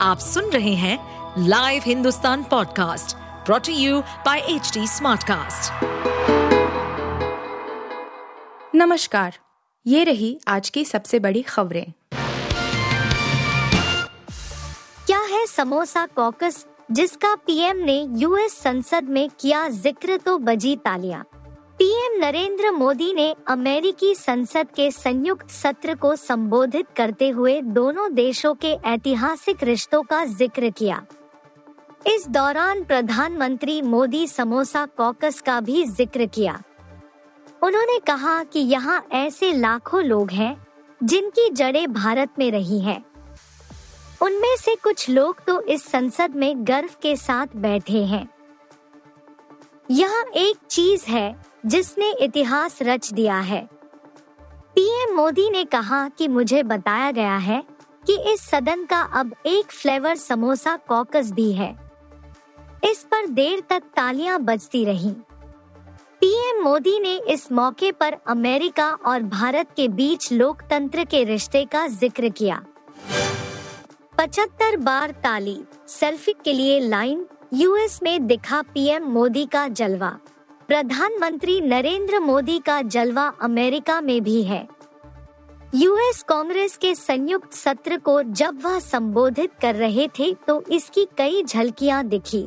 आप सुन रहे हैं live Hindustan podcast brought to you by H Smartcast. नमस्कार ये रही आज की सबसे बड़ी खबरें क्या है समोसा कॉकस जिसका पीएम ने यूएस संसद में किया ज़िक्र तो बजी तालियाँ पीएम नरेंद्र मोदी ने अमेरिकी संसद के संयुक्त सत्र को संबोधित करते हुए दोनों देशों के ऐतिहासिक रिश्तों का ज़िक्र किया। इस दौरान प्रधानमंत्री मोदी समोसा कॉकस का भी ज़िक्र किया। उन्होंने कहा कि यहाँ ऐसे लाखों लोग हैं, जिनकी जड़ें भारत में रही हैं। उनमें से कुछ लोग तो इस संसद में गर्व के साथ बैठे हैं। यह एक चीज़ है जिसने इतिहास रच दिया है। पीएम मोदी ने कहा कि मुझे बताया गया है कि इस सदन का अब एक फ्लेवर समोसा कॉकस भी है। इस पर देर तक तालियाँ बजती रहीं। पीएम मोदी ने इस मौके पर अमेरिका और भारत के बीच लोकतंत्र के रिश्ते का ज़िक्र किया। पचहत्तर बार ताली, सेल्फी के लिए लाइन, यूएस में दिखा पीएम मोदी का जलवा। प्रधानमंत्री नरेंद्र मोदी का जलवा अमेरिका में भी है। यूएस कांग्रेस के संयुक्त सत्र को जब वह संबोधित कर रहे थे तो इसकी कई झलकियाँ दिखी।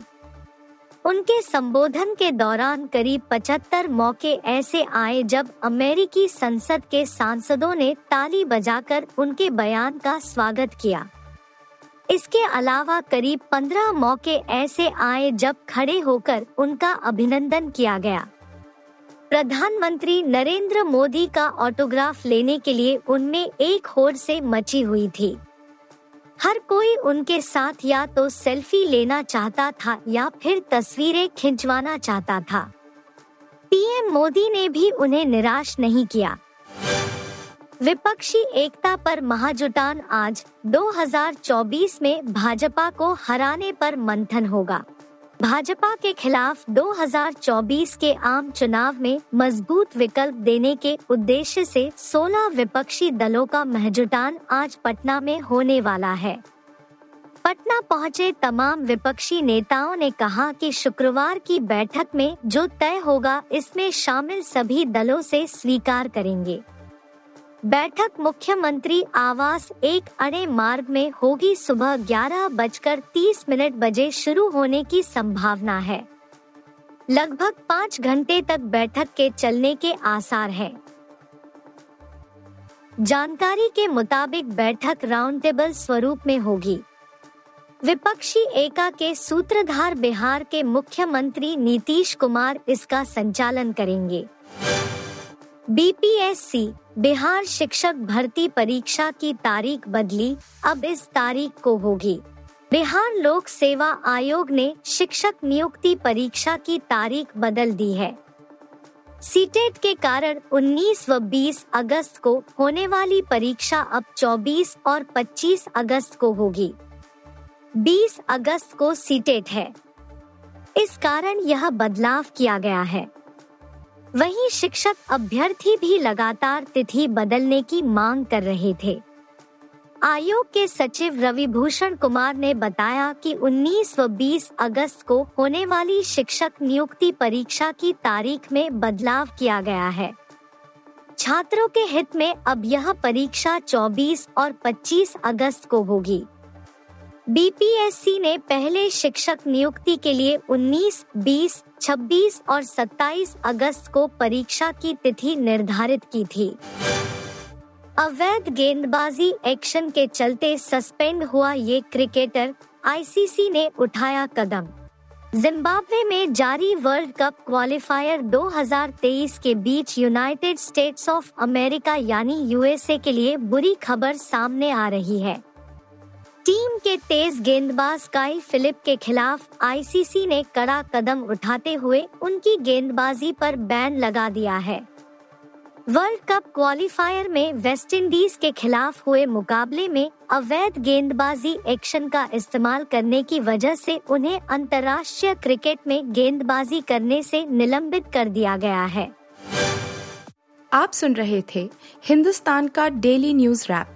उनके संबोधन के दौरान करीब 75 मौके ऐसे आए जब अमेरिकी संसद के सांसदों ने ताली बजाकर उनके बयान का स्वागत किया। इसके अलावा करीब पंद्रह मौके ऐसे आए जब खड़े होकर उनका अभिनंदन किया गया। प्रधानमंत्री नरेंद्र मोदी का ऑटोग्राफ लेने के लिए उनमें एक होड़ से मची हुई थी। हर कोई उनके साथ या तो सेल्फी लेना चाहता था या फिर तस्वीरें खिंचवाना चाहता था। पीएम मोदी ने भी उन्हें निराश नहीं किया। विपक्षी एकता पर महाजुटान आज 2024 में भाजपा को हराने पर मंथन होगा। भाजपा के खिलाफ 2024 के आम चुनाव में मज़बूत विकल्प देने के उद्देश्य से 16 विपक्षी दलों का महजुटान आज पटना में होने वाला है। पटना पहुँचे तमाम विपक्षी नेताओं ने कहा कि शुक्रवार की बैठक में जो तय होगा, इसमें शामिल सभी दलों से स्वीकार करेंगे। बैठक मुख्यमंत्री आवास एक अड़े मार्ग में होगी सुबह ग्यारह बजकर तीस मिनट बजे शुरू होने की संभावना है। लगभग पाँच घंटे तक बैठक के चलने के आसार है। जानकारी के मुताबिक बैठक राउंड टेबल स्वरूप में होगी। विपक्षी एका के सूत्रधार बिहार के मुख्यमंत्री नीतीश कुमार इसका संचालन करेंगे। बीपीएससी बिहार शिक्षक भर्ती परीक्षा की तारीख बदली, अब इस तारीख को होगी। बिहार लोक सेवा आयोग ने शिक्षक नियुक्ति परीक्षा की तारीख बदल दी है। सीटेट के कारण 19 व 20 अगस्त को होने वाली परीक्षा अब 24 और 25 अगस्त को होगी। 20 अगस्त को सीटेट है। इस कारण यह बदलाव किया गया है। वहीं शिक्षक अभ्यर्थी भी लगातार तिथि बदलने की मांग कर रहे थे। आयोग के सचिव रवि भूषण कुमार ने बताया कि 19 व 20 अगस्त को होने वाली शिक्षक नियुक्ति परीक्षा की तारीख में बदलाव किया गया है। छात्रों के हित में अब यह परीक्षा 24 और 25 अगस्त को होगी। बीपीएससी ने पहले शिक्षक नियुक्ति के लिए 19, 20, 26 और 27 अगस्त को परीक्षा की तिथि निर्धारित की थी। अवैध गेंदबाजी एक्शन के चलते सस्पेंड हुआ ये क्रिकेटर आईसीसी ने उठाया कदम। जिम्बाब्वे में जारी वर्ल्ड कप क्वालिफायर 2023 के बीच यूनाइटेड स्टेट्स ऑफ़ अमेरिका यानी यूएसए के लिए बुरी खबर सामने आ रही है। टीम के तेज गेंदबाज काई फिलिप के खिलाफ आईसीसी ने कड़ा कदम उठाते हुए उनकी गेंदबाजी पर बैन लगा दिया है। वर्ल्ड कप क्वालिफायर में वेस्टइंडीज के खिलाफ हुए मुकाबले में अवैध गेंदबाजी एक्शन का इस्तेमाल करने की वजह से उन्हें अंतर्राष्ट्रीय क्रिकेट में गेंदबाजी करने से निलंबित कर दिया गया है। आप सुन रहे थे हिंदुस्तान का डेली न्यूज़ रैप।